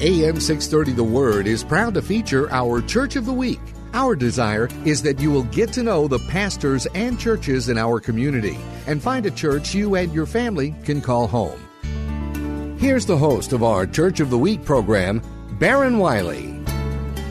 AM 630 The Word is proud to feature our Church of the Week. Our desire is that you will get to know the pastors and churches in our community and find a church you and your family can call home. Here's the host of our Church of the Week program, Baron Wiley.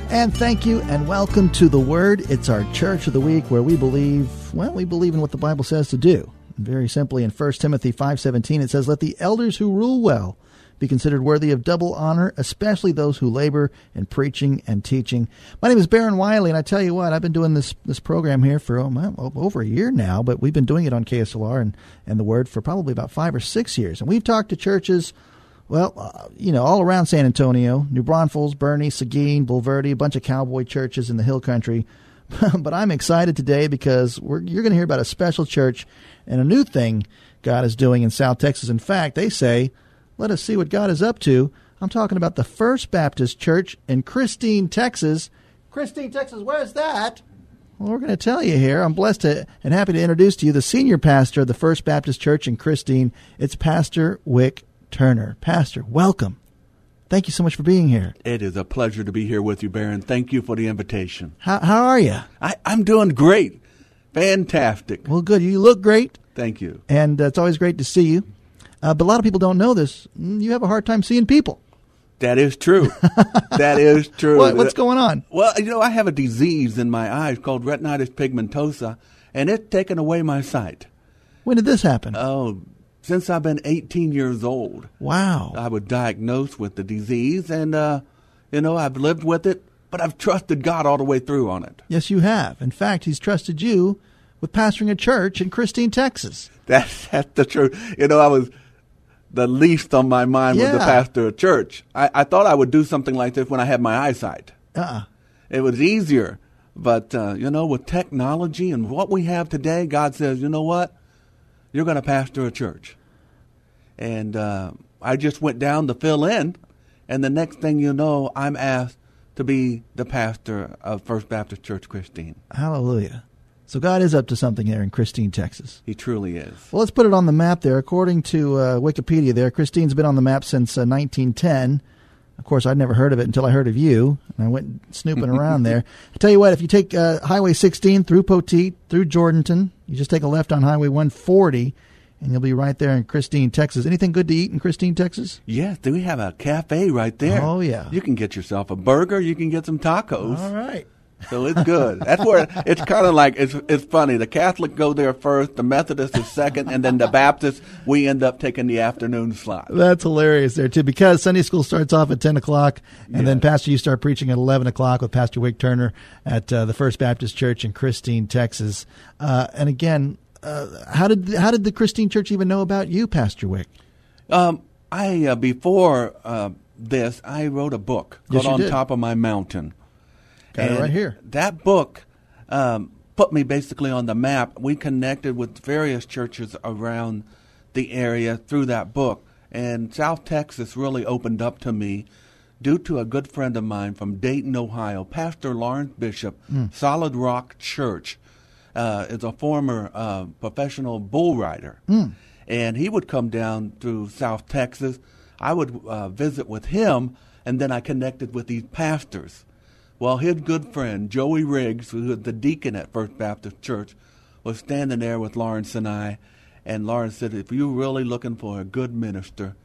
And thank you and welcome to The Word. It's our Church of the Week where we believe, well, we believe in what the Bible says to do. Very simply in 1 Timothy 5:17 it says let the elders who rule well be considered worthy of double honor, especially those who labor in preaching and teaching. My name is Baron Wiley, and I tell you what, I've been doing this this program here for oh, over a year now, but we've been doing it on KSLR and, and the Word for probably about five or six years. And we've talked to churches, well, uh, you know, all around San Antonio, New Braunfels, Boerne, Seguin, Bulverde, a bunch of cowboy churches in the Hill Country. but I'm excited today because you're going to hear about a special church and a new thing God is doing in South Texas. In fact, they say let us see what God is up to. I'm talking about the First Baptist Church in Christine, Texas. Christine, Texas, where's that? Well, we're going to tell you here. I'm blessed to, and happy to introduce to you the senior pastor of the First Baptist Church in Christine. It's Pastor Wick Turner. Pastor, welcome. Thank you so much for being here. It is a pleasure to be here with you, Baron. Thank you for the invitation. How, how are you? I, I'm doing great. Fantastic. Well, good. You look great. Thank you. And uh, it's always great to see you. Uh, but a lot of people don't know this. Mm, you have a hard time seeing people. That is true. that is true. What, what's going on? Well, you know, I have a disease in my eyes called retinitis pigmentosa, and it's taken away my sight. When did this happen? Oh, since I've been 18 years old. Wow. I was diagnosed with the disease, and, uh, you know, I've lived with it, but I've trusted God all the way through on it. Yes, you have. In fact, He's trusted you with pastoring a church in Christine, Texas. That's, that's the truth. You know, I was the least on my mind yeah. was the pastor of church. I, I, thought I would do something like this when I had my eyesight. Uh-uh. It was easier. But, uh, you know, with technology and what we have today, God says, you know what? You're going to pastor a church. And uh, I just went down to fill in. And the next thing you know, I'm asked to be the pastor of First Baptist Church Christine. Hallelujah. So God is up to something there in Christine, Texas. He truly is. Well, let's put it on the map there. According to uh, Wikipedia, there, Christine's been on the map since uh, 1910. Of course, I'd never heard of it until I heard of you, and I went snooping around there. I tell you what, if you take uh, Highway 16 through Poteet, through Jourdanton, you just take a left on Highway 140, and you'll be right there in Christine, Texas. Anything good to eat in Christine, Texas? Yes, we have a cafe right there. Oh, yeah. You can get yourself a burger, you can get some tacos. All right. So it's good. That's where it's kind of like it's it's funny. The Catholic go there first, the Methodist is second, and then the Baptist we end up taking the afternoon slot. That's hilarious there too, because Sunday school starts off at ten o'clock, and yes. then Pastor you start preaching at eleven o'clock with Pastor Wick Turner at uh, the First Baptist Church in Christine, Texas. Uh, and again, uh, how did how did the Christine Church even know about you, Pastor Wick? Um, I uh, before uh, this, I wrote a book called yes, On did. Top of My Mountain. Got and right here. That book um, put me basically on the map. We connected with various churches around the area through that book. And South Texas really opened up to me due to a good friend of mine from Dayton, Ohio, Pastor Lawrence Bishop, mm. Solid Rock Church. Uh, is a former uh, professional bull rider. Mm. And he would come down through South Texas. I would uh, visit with him, and then I connected with these pastors. Well, his good friend, Joey Riggs, who was the deacon at First Baptist Church, was standing there with Lawrence and I. And Lawrence said, If you're really looking for a good minister,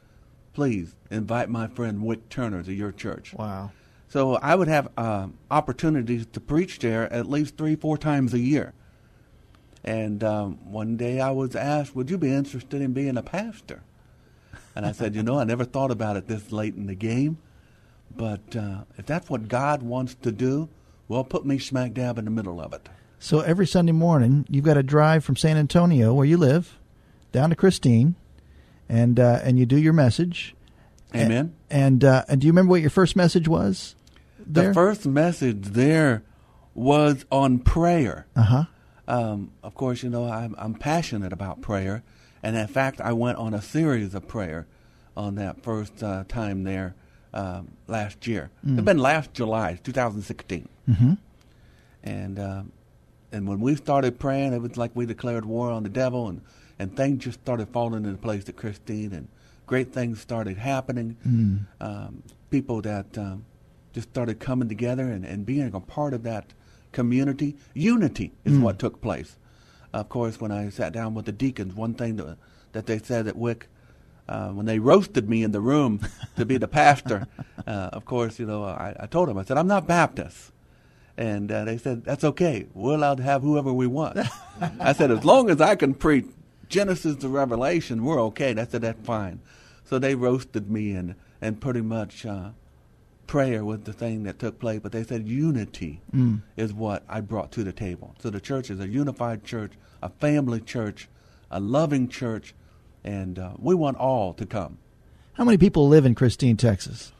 please invite my friend Wick Turner to your church. Wow. So I would have uh, opportunities to preach there at least three, four times a year. And um, one day I was asked, Would you be interested in being a pastor? And I said, You know, I never thought about it this late in the game. But uh, if that's what God wants to do, well, put me smack dab in the middle of it. So every Sunday morning, you've got to drive from San Antonio, where you live, down to Christine, and uh, and you do your message. Amen. And uh, and do you remember what your first message was? There? The first message there was on prayer. Uh huh. Um, of course, you know I'm, I'm passionate about prayer, and in fact, I went on a series of prayer on that first uh, time there um, last year. Mm. It's been last July, 2016. Mm-hmm. And um, and when we started praying, it was like we declared war on the devil, and, and things just started falling into place at Christine, and great things started happening. Mm. Um, people that um, just started coming together and, and being a part of that community. Unity is Mm. what took place. Of course, when I sat down with the deacons, one thing that, that they said at Wick, uh, when they roasted me in the room to be the pastor, uh, of course, you know, I, I told them, I said, I'm not Baptist. And uh, they said, that's okay. We're allowed to have whoever we want. I said, as long as I can preach Genesis to Revelation, we're okay. They said, that's fine. So they roasted me and, and pretty much uh, prayer was the thing that took place. But they said unity Mm. is what I brought to the table. So the church is a unified church, a family church, a loving church, and uh, we want all to come. How many people live in Christine, Texas?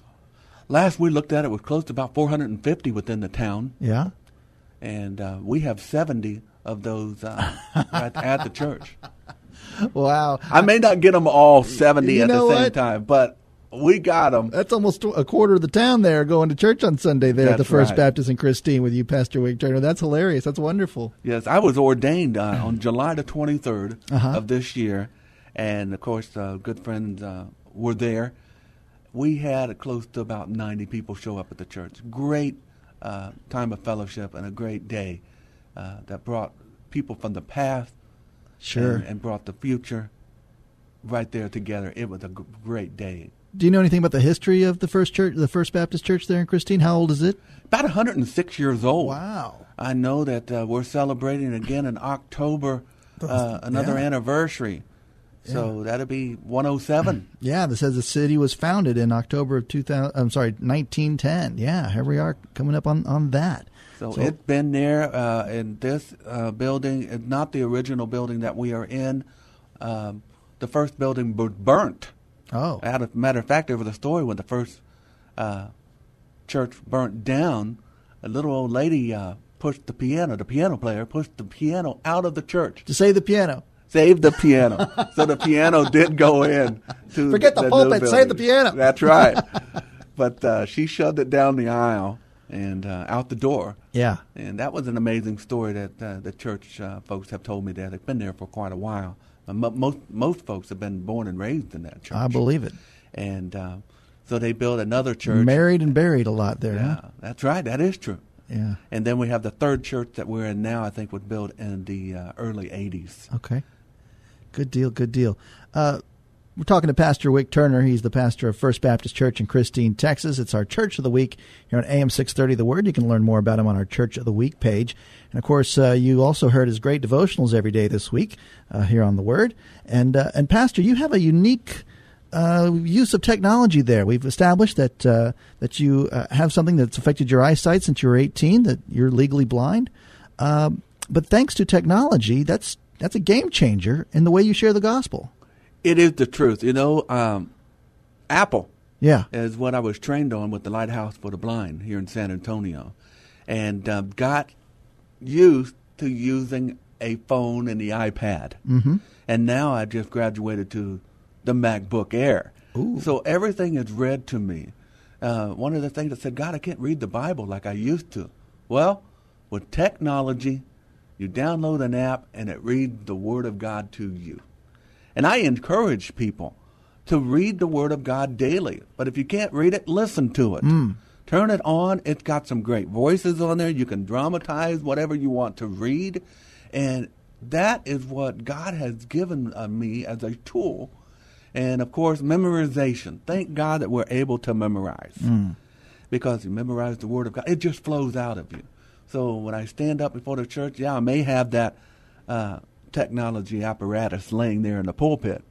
Last we looked at it was close to about 450 within the town, Yeah. and uh, we have 70 of those uh, at, at the church. Wow. I may not get them all 70 You at the same what? time, but we got them. That's almost a quarter of the town there going to church on Sunday there at the First right. Baptist in Christine with you, Pastor Wick Turner. That's hilarious. That's wonderful. Yes, I was ordained uh, on July the 23rd Uh-huh. of this year, and of course, uh, good friends uh, were there. We had close to about 90 people show up at the church. Great uh, time of fellowship and a great day uh, that brought people from the past Sure. and, and brought the future right there together. It was a g- great day. Do you know anything about the history of the First Church, the First Baptist Church there in Christine? How old is it? About 106 years old. Wow. I know that uh, we're celebrating again in October uh, another yeah. anniversary. So that'll be 107. Yeah, this says the city was founded in October of 2000. I'm sorry, 1910. Yeah, here we are coming up on on that. So, it's been there uh, in this uh, building. It's not the original building that we are in. Um, the first building burnt. oh, As a matter of fact, there was a story when the first uh, church burnt down. A little old lady uh, pushed the piano. The piano player pushed the piano out of the church. to save the piano. Save the piano. so the piano did go in. To Forget the new pulpit, save the piano. That's right. but uh, she shoved it down the aisle and uh, out the door. Yeah. And that was an amazing story that uh, the church uh, folks have told me that they've been there for quite a while. Uh, mo- most most folks have been born and raised in that church. I believe it. And uh, so they built another church. Married and buried a lot there. Yeah, Huh? that's right. That is true. Yeah. And then we have the third church that we're in now. I think was built in the uh, early '80s. Okay. Good deal. Good deal. Uh, we're talking to Pastor Wick Turner. He's the pastor of First Baptist Church in Christine, Texas. It's our Church of the Week here on AM 630 The Word. You can learn more about him on our Church of the Week page. And of course, uh, you also heard his great devotionals every day this week uh, here on The Word. And, uh, and Pastor, you have a unique uh, use of technology there. We've established that uh, that you uh, have something that's affected your eyesight since you were 18, that you're legally blind. Um, but thanks to technology, that's that's a game changer in the way you share the gospel. It is the truth. You know, um, Apple Yeah. is what I was trained on with the Lighthouse for the Blind here in San Antonio, and uh, got used to using a phone and the iPad. Mm-hmm. And now I just graduated to the MacBook Air. So everything is read to me. Uh, one of the things that said, God, I can't read the Bible like I used to. Well, with technology, you download an app and it reads the Word of God to you. And I encourage people to read the Word of God daily. But if you can't read it, listen to it. Turn it on. It's got some great voices on there. You can dramatize whatever you want to read. And that is what God has given uh, me as a tool. And of course, memorization. Thank God that we're able to memorize. Because you memorize the Word of God, it just flows out of you. So when I stand up before the church, yeah, I may have that uh, technology apparatus laying there in the pulpit.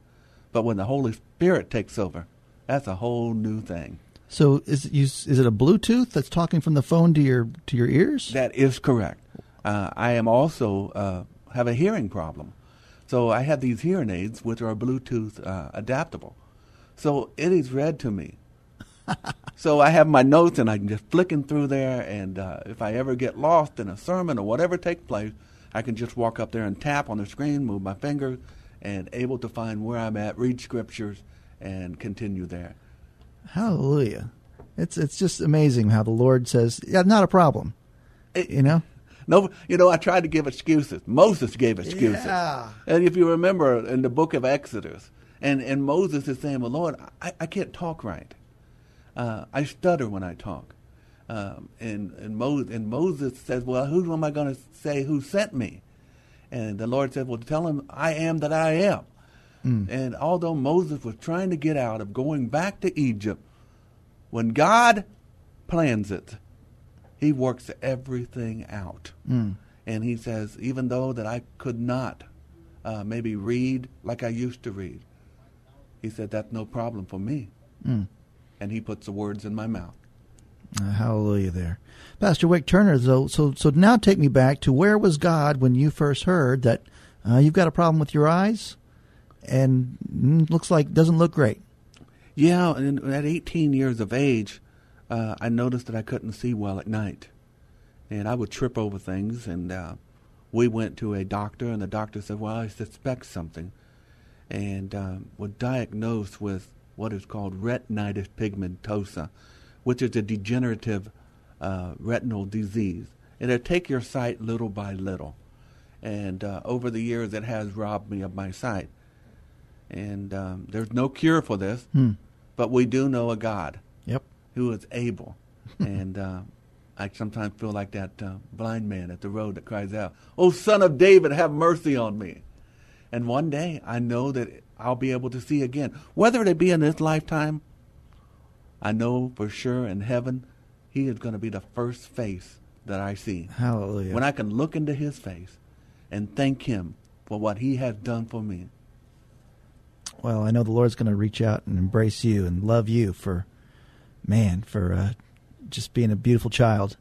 But when the Holy Spirit takes over, that's a whole new thing. So is it, you, is it a Bluetooth that's talking from the phone to your to your ears? That is correct. Uh, I am also uh, have a hearing problem, so I have these hearing aids which are Bluetooth uh, adaptable. So it is read to me. So I have my notes and I'm just flicking through there. And uh, if I ever get lost in a sermon or whatever takes place, I can just walk up there and tap on the screen, move my finger, and able to find where I'm at, read scriptures, and continue there. Hallelujah. It's it's just amazing how the Lord says, "Yeah, not a problem." It- you know, No, you know, I tried to give excuses. Moses gave excuses. Yeah. And if you remember in the book of Exodus, and, and Moses is saying, Well, Lord, I, I can't talk right. Uh, I stutter when I talk. Um, and, and, Mo- and Moses says, Well, who am I going to say who sent me? And the Lord said, Well, tell him I am that I am. And although Moses was trying to get out of going back to Egypt, when God plans it, he works everything out. And he says, even though that I could not uh, maybe read like I used to read, he said, that's no problem for me. And he puts the words in my mouth. Uh, hallelujah there. Pastor Wick Turner, though, so, so now take me back to where was God when you first heard that uh, you've got a problem with your eyes and mm, looks like doesn't look great? Yeah, and at 18 years of age, uh, I noticed that I couldn't see well at night. And I would trip over things, and uh, we went to a doctor, and the doctor said, Well, I suspect something. And um, was diagnosed with what is called retinitis pigmentosa, which is a degenerative uh, retinal disease. It'll take your sight little by little. And uh, over the years, it has robbed me of my sight. And um, there's no cure for this, but we do know a God Yep. who is able. and uh, I sometimes feel like that uh, blind man at the road that cries out, Oh, son of David, have mercy on me. And one day I know that I'll be able to see again. Whether it be in this lifetime, I know for sure in heaven, he is going to be the first face that I see. Hallelujah. When I can look into his face and thank him for what he has done for me. Well, I know the Lord's going to reach out and embrace you and love you for, man, for uh, just being a beautiful child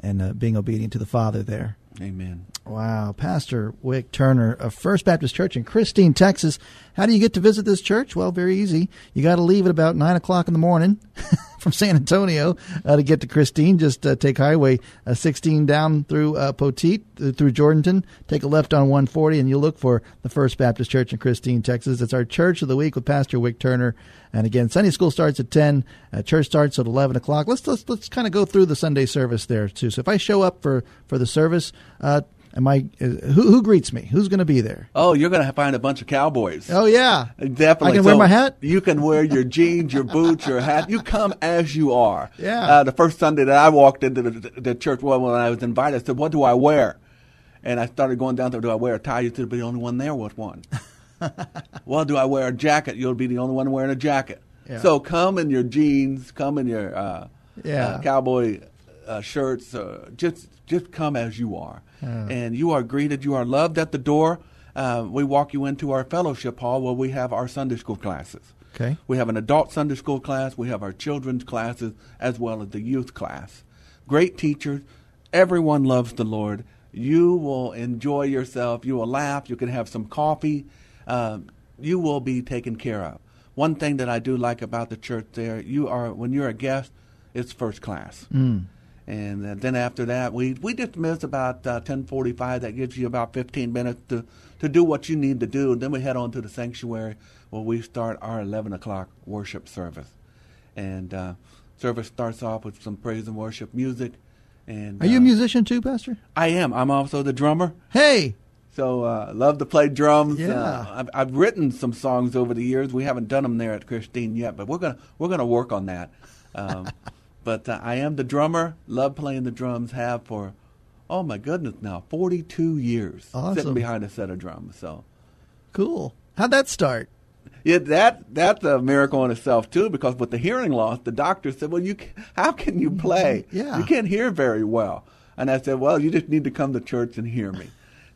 and uh, being obedient to the Father there. Amen. Wow. Pastor Wick Turner of First Baptist Church in Christine, Texas. How do you get to visit this church? Well, very easy. You got to leave at about 9 o'clock in the morning from San Antonio uh, to get to Christine. Just uh, take Highway uh, 16 down through uh, Poteet, uh, through Jourdanton. Take a left on 140, and you'll look for the First Baptist Church in Christine, Texas. It's our Church of the Week with Pastor Wick Turner. And again, Sunday school starts at 10. Uh, church starts at 11 o'clock. Let's, let's, let's kind of go through the Sunday service there, too. So if I show up for, for the service, uh, Am I? Uh, who, who greets me? Who's going to be there? Oh, you're going to find a bunch of cowboys. Oh yeah, Definitely. I can wear my hat? You can wear your jeans, your boots, your hat. You come as you are. Yeah. Uh, the first Sunday that I walked into the, the church, well, when I was invited, I said, "What do I wear?" And I started going down there. Do I wear a tie? You said, "Be the only one there with one." well, do I wear a jacket? You'll be the only one wearing a jacket. Yeah. So come in your jeans, come in your uh, Yeah. uh, cowboy uh, shirts. Uh, just just come as you are, and you are greeted. You are loved at the door. Uh, we walk you into our fellowship hall where we have our Sunday school classes. Okay. We have an adult Sunday school class. We have our children's classes as well as the youth class. Great teachers. Everyone loves the Lord. You will enjoy yourself. You will laugh. You can have some coffee. Um, you will be taken care of. One thing that I do like about the church there, you are when you're a guest, it's first class. Mm. And uh, then after that, we we dismiss about uh, ten forty five. That gives you about fifteen minutes to to do what you need to do. And Then we head on to the sanctuary where we start our eleven o'clock worship service. And uh, service starts off with some praise and worship music. And Are you a uh, musician too, Pastor? I am. I'm also the drummer. Hey, So uh, love to play drums. Yeah. Uh, I've, I've written some songs over the years. We haven't done them there at Christine yet, but we're gonna we're gonna work on that. Um, but uh, I am the drummer. Love playing the drums. Have for oh my goodness now 42 years Awesome. sitting behind a set of drums. So cool. How'd that start? yeah, that that's a miracle in itself too. Because with the hearing loss, the doctor said, "Well, you how can you play? Yeah. you can't hear very well." And I said, "Well, you just need to come to church and hear me."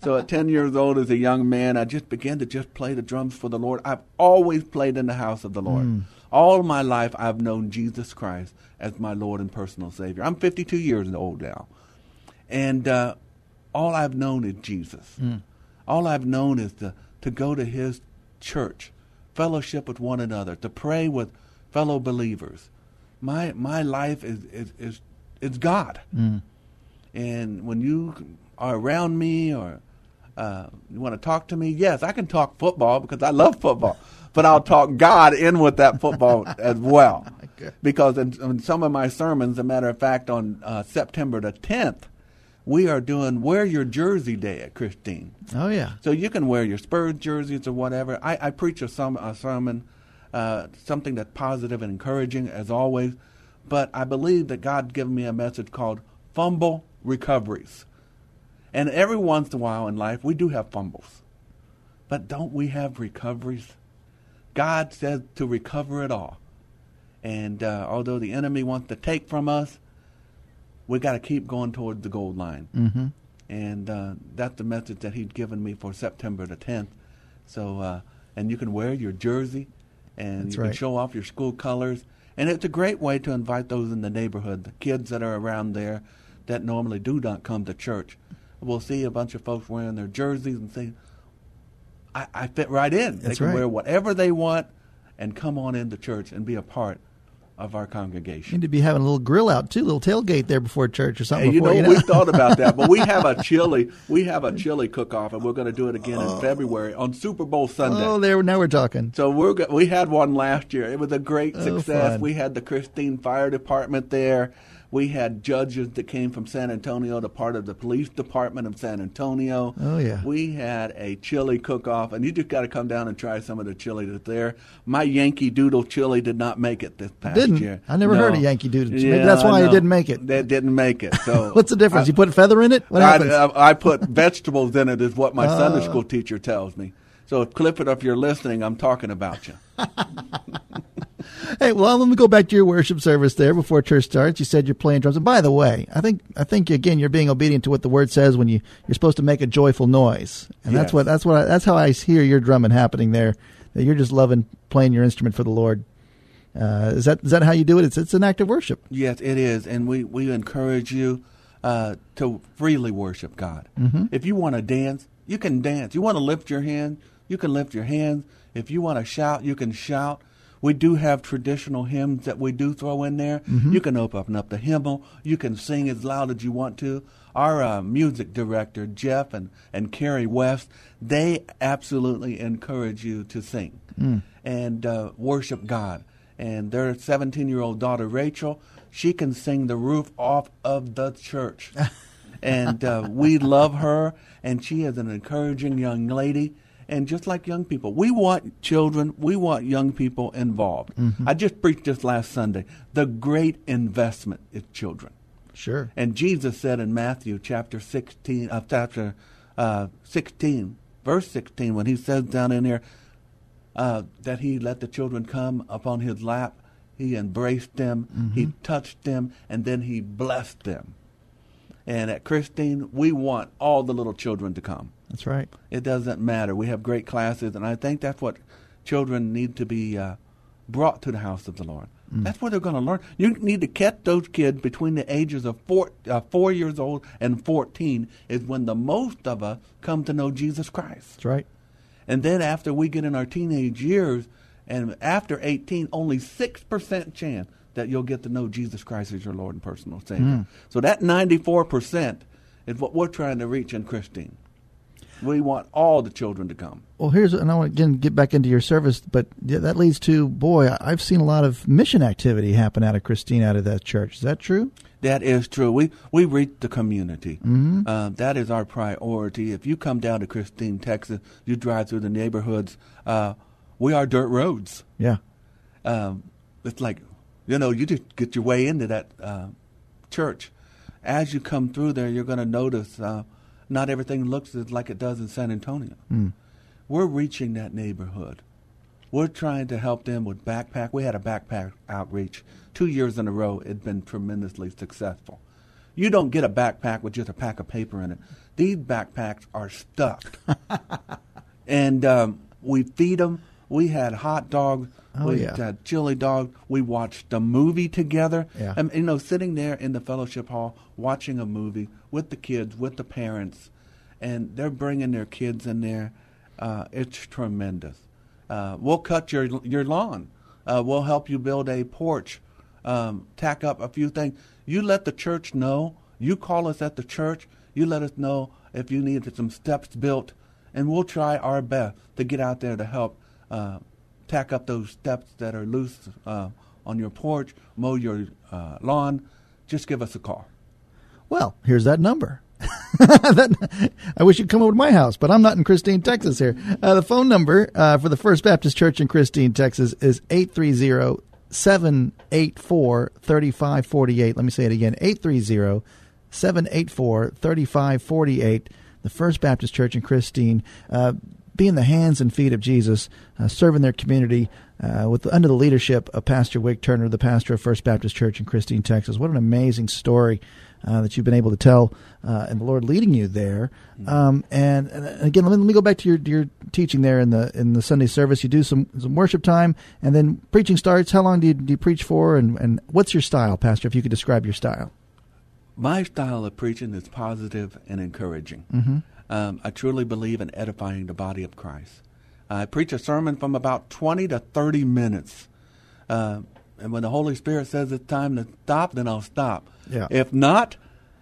So at 10 years old as a young man, I just began to just play the drums for the Lord. I've always played in the house of the Lord. All my life I've known Jesus Christ as my Lord and personal Savior. I'm 52 years old now. And uh, all I've known is Jesus. All I've known is to, to go to his church fellowship with one another, to pray with fellow believers. My my life is is is, is God. Mm. And when you are around me or uh, you want to talk to me, yes, I can talk football because I love football. But I'll talk God in with that football as well. Because in, in, some of my sermons, a matter of fact, on uh, September the 10th, we are doing Wear Your Jersey Day at Christine. Oh, yeah. So you can wear your Spurs jerseys or whatever. I, I preach a, some, a sermon, uh, something that's positive and encouraging, as always. But I believe that God's given me a message called Fumble Recoveries. And every once in a while in life, we do have fumbles. But don't we have recoveries? God says to recover it all. And uh, although the enemy wants to take from us, we got to keep going towards the gold line. Mm-hmm. And uh, that's the message that He's given me for September the 10th. So, uh, and you can wear your jersey, and that's you right. can show off your school colors, and it's a great way to invite those in the neighborhood, the kids that are around there that normally do not come to church. We'll see a bunch of folks wearing their jerseys and say, I, I fit right in. That's they can right. wear whatever they want and come on into church and be a part of our You congregation. need to be having a little grill out too, a little tailgate there before church or something. You before, know, you know? we thought about that, but we have a chili. We have a chili cook-off, and we're going to do it again in oh. February on Super Bowl Sunday. oh, there now we're talking. So we're we had one last year. It was a great Oh, success. fun. We had the Christine Fire Department there. We had judges that came from San Antonio, to part of the police department of San Antonio. Oh, yeah. We had a chili cook-off, and you just got to come down and try some of the chili that's there. My Yankee Doodle chili did not make it this past Didn't? year. I never No. heard of Yankee Doodle. Maybe Yeah, that's why I it didn't make it. That didn't make it. So What's the difference? I- you put feather in it? What happens? I, I, I put vegetables in it, is what my uh. Sunday Oh. school teacher tells me. So, Clifford, if you're listening, I'm talking about you. Hey, well, let me go back to your worship service there before church starts. You said you're playing drums, and by the way, I think I think again you're being obedient to what the word says when you you're supposed to make a joyful noise, and that's what that's what I, that's how I hear your drumming happening there. That you're just loving playing your instrument for the Lord. Uh, is that is that how you do it? It's it's an act of worship. Yes, it is, and we we encourage you uh, to freely worship God. Mm-hmm. If you want to dance, you can dance. You want to lift your hand, you can lift your hands. If you want to shout, you can shout. We do have traditional hymns that we do throw in there. Mm-hmm. You can open up the hymnal. You can sing as loud as you want to. Our uh, music director, Jeff and, and Carrie West, they absolutely encourage you to sing and uh, worship God. And their 17 year old daughter, Rachel, she can sing the roof off of the church. and uh, we love her, and she is an encouraging young lady. And just like young people, we want children, we want young people involved. I just preached this last Sunday. The great investment is children. Sure. And Jesus said in Matthew chapter 16, uh, chapter uh, 16, verse 16, when he says down in there uh, that he let the children come upon his lap, he embraced them, he touched them, and then he blessed them. And at Christine, we want all the little children to come. That's right. It doesn't matter. We have great classes, and I think that's what children need to be uh, brought to the house of the Lord. That's where they're going to learn. You need to catch those kids between the ages of four, uh, four years old and 14 is when the most of us come to know Jesus Christ. That's right. And then after we get in our teenage years, and after 18, only 6% chance that you'll get to know Jesus Christ as your Lord and personal Savior. So that 94% is what we're trying to reach in Christine. We want all the children to come. Well, here's and I want to again get back into your service, but that leads to boy, I've seen a lot of mission activity happen out of Christine, out of that church. Is that true? That is true. We we reach the community. Mm-hmm. Uh, that is our priority. If you come down to Christine, Texas, you drive through the neighborhoods. Uh, we are dirt roads. Yeah. um, it's like you know you just get your way into that uh, church as you come through there you're going to notice uh, not everything looks like it does in san antonio. We're reaching that neighborhood. We're trying to help them with backpack. We had a backpack outreach. Two years in a row it's been tremendously successful. You don't get a backpack with just a pack of paper in it. These backpacks are stuffed and um, we feed them. We had hot dogs. Oh, we yeah. had chili dog. We watched a movie together. Yeah. And, you know, sitting there in the fellowship hall watching a movie with the kids, with the parents, and they're bringing their kids in there. Uh, it's tremendous. Uh, we'll cut your your lawn. Uh, we'll help you build a porch. Um, tack up a few things. You let the church know. You call us at the church. You let us know if you need some steps built, and we'll try our best to get out there to help uh, tack up those steps that are loose uh, on your porch, mow your uh, lawn. Just give us a call. Well, here's that number. that, I wish you'd come over to my house, but I'm not in Christine, Texas here. Uh, the phone number uh, for the First Baptist Church in Christine, Texas is 830 784 3548. Let me say it again 830 784 3548. The First Baptist Church in Christine. Being the hands and feet of Jesus, uh, serving their community uh, with under the leadership of Pastor Wick Turner, the pastor of First Baptist Church in Christine, Texas. What an amazing story uh, that you've been able to tell, uh, and the Lord leading you there. Mm-hmm. Um, and, and, again, let me, let me go back to your your teaching there in the in the Sunday service. You do some some worship time, and then preaching starts. How long do you, do you preach for, and, and what's your style, Pastor? If you could describe your style. My style of preaching is positive and encouraging. Mm-hmm. Um, I truly believe in edifying the body of Christ. I preach a sermon from about 20 to 30 minutes. Uh, and when the Holy Spirit says it's time to stop, then I'll stop. Yeah. If not,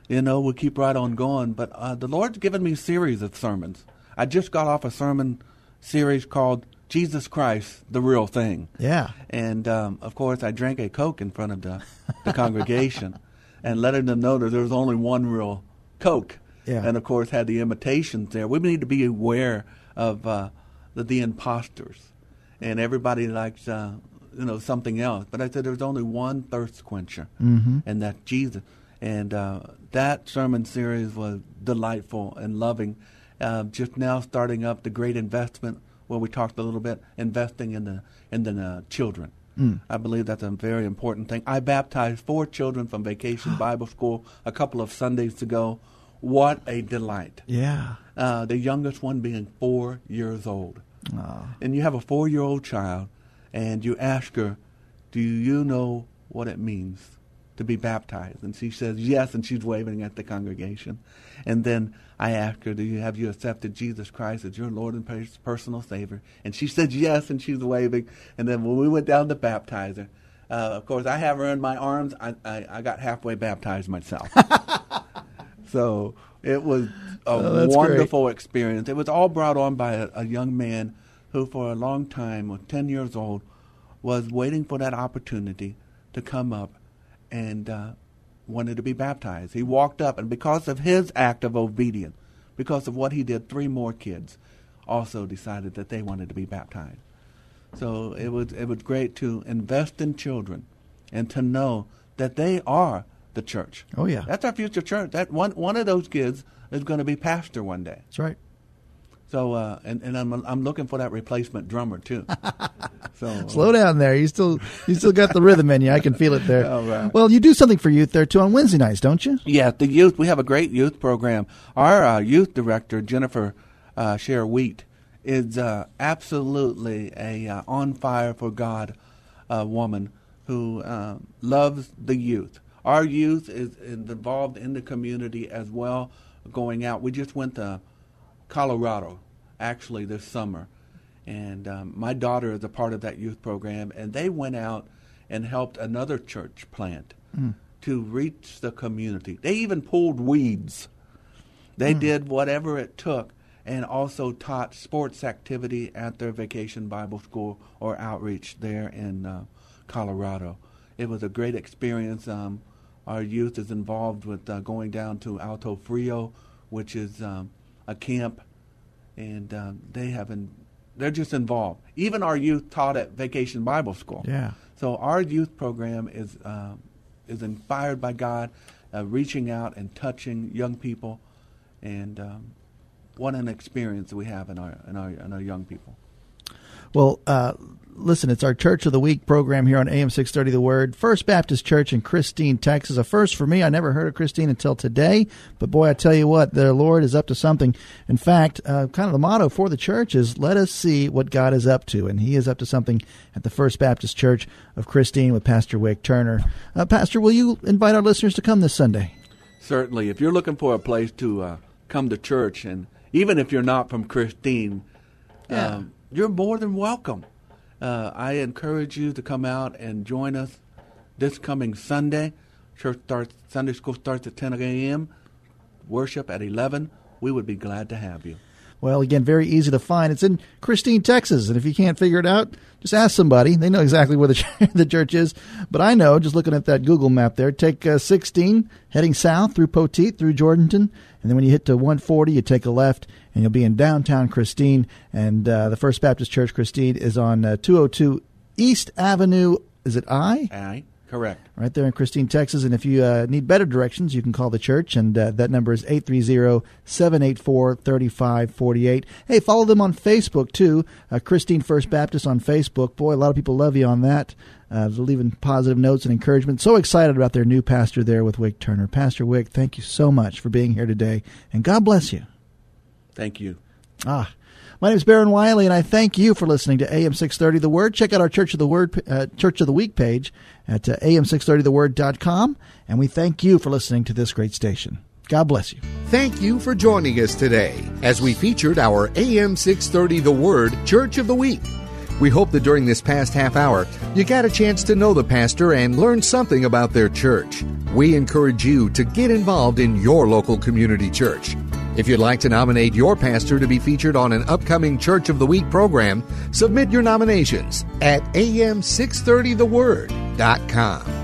you know, we'll keep right on going. But uh, the Lord's given me a series of sermons. I just got off a sermon series called Jesus Christ, the Real Thing. Yeah. And, um, of course, I drank a Coke in front of the, the congregation and letting them know that there was only one real Coke yeah. and of course had the imitations there. We need to be aware of uh, the, the imposters, and everybody likes uh, you know something else. But I said there's only one thirst quencher, mm-hmm. and that's Jesus. And uh, that sermon series was delightful and loving. Uh, just now starting up the great investment where we talked a little bit investing in the in the uh, children. Mm. I believe that's a very important thing. I baptized four children from Vacation Bible School a couple of Sundays ago what a delight. Yeah. Uh, the youngest one being four years old. Oh. And you have a four year old child, and you ask her, Do you know what it means to be baptized? And she says, Yes, and she's waving at the congregation. And then I ask her, Do you have you accepted Jesus Christ as your Lord and personal Savior? And she says, Yes, and she's waving. And then when we went down to baptize her, uh, of course, I have her in my arms. I, I, I got halfway baptized myself. So it was a oh, wonderful great. experience. It was all brought on by a, a, young man who, for a long time, was 10 years old, was waiting for that opportunity to come up and uh, wanted to be baptized. He walked up, and because of his act of obedience, because of what he did, three more kids also decided that they wanted to be baptized. So it was it was great to invest in children and to know that they are the church. Oh yeah, that's our future church. That one one of those kids is going to be pastor one day. That's right. So uh, and and I'm I'm looking for that replacement drummer too. so slow down there. You still you still got the rhythm in you. I can feel it there. Right. Well, you do something for youth there too on Wednesday nights, don't you? Yeah, the youth. We have a great youth program. Our uh, youth director Jennifer uh, Share Wheat is uh, absolutely a uh, on fire for God uh, woman who uh, loves the youth. Our youth is, is involved in the community as well, going out. We just went to Colorado actually this summer, and um, my daughter is a part of that youth program, and they went out and helped another church plant mm. to reach the community. They even pulled weeds. They mm. did whatever it took and also taught sports activity at their vacation Bible school or outreach there in uh, Colorado. It was a great experience. Um, our youth is involved with uh, going down to Alto Frio, which is um, a camp, and um, they have been, they're just involved. Even our youth taught at Vacation Bible School. Yeah. So our youth program is uh, is inspired by God, uh, reaching out and touching young people, and um, what an experience we have in our in our in our young people. Well, uh, listen, it's our Church of the Week program here on AM 630 The Word. First Baptist Church in Christine, Texas. A first for me. I never heard of Christine until today. But boy, I tell you what, the Lord is up to something. In fact, uh, kind of the motto for the church is let us see what God is up to. And He is up to something at the First Baptist Church of Christine with Pastor Wick Turner. Uh, Pastor, will you invite our listeners to come this Sunday? Certainly. If you're looking for a place to uh, come to church, and even if you're not from Christine, yeah. um, you're more than welcome. Uh, I encourage you to come out and join us this coming Sunday. Church starts, Sunday school starts at 10 a.m. Worship at 11. We would be glad to have you. Well, again, very easy to find. It's in Christine, Texas, and if you can't figure it out, just ask somebody. They know exactly where the, the church is. But I know, just looking at that Google map there, take uh, 16, heading south through Poteet, through Jourdanton, and then when you hit to 140, you take a left, and you'll be in downtown Christine. And uh, the First Baptist Church Christine is on uh, 202 East Avenue. Is it I? Aye. Correct. Right there in Christine, Texas. And if you uh, need better directions, you can call the church, and uh, that number is 830 784 3548. Hey, follow them on Facebook, too. Uh, Christine First Baptist on Facebook. Boy, a lot of people love you on that. Uh, leaving positive notes and encouragement. So excited about their new pastor there with Wick Turner. Pastor Wick, thank you so much for being here today, and God bless you. Thank you. Ah. My name is Baron Wiley, and I thank you for listening to AM 630 The Word. Check out our Church of the Word, uh, Church of the Week page at uh, am630theword.com, and we thank you for listening to this great station. God bless you. Thank you for joining us today as we featured our AM 630 The Word Church of the Week. We hope that during this past half hour, you got a chance to know the pastor and learn something about their church. We encourage you to get involved in your local community church. If you'd like to nominate your pastor to be featured on an upcoming Church of the Week program, submit your nominations at am630theword.com.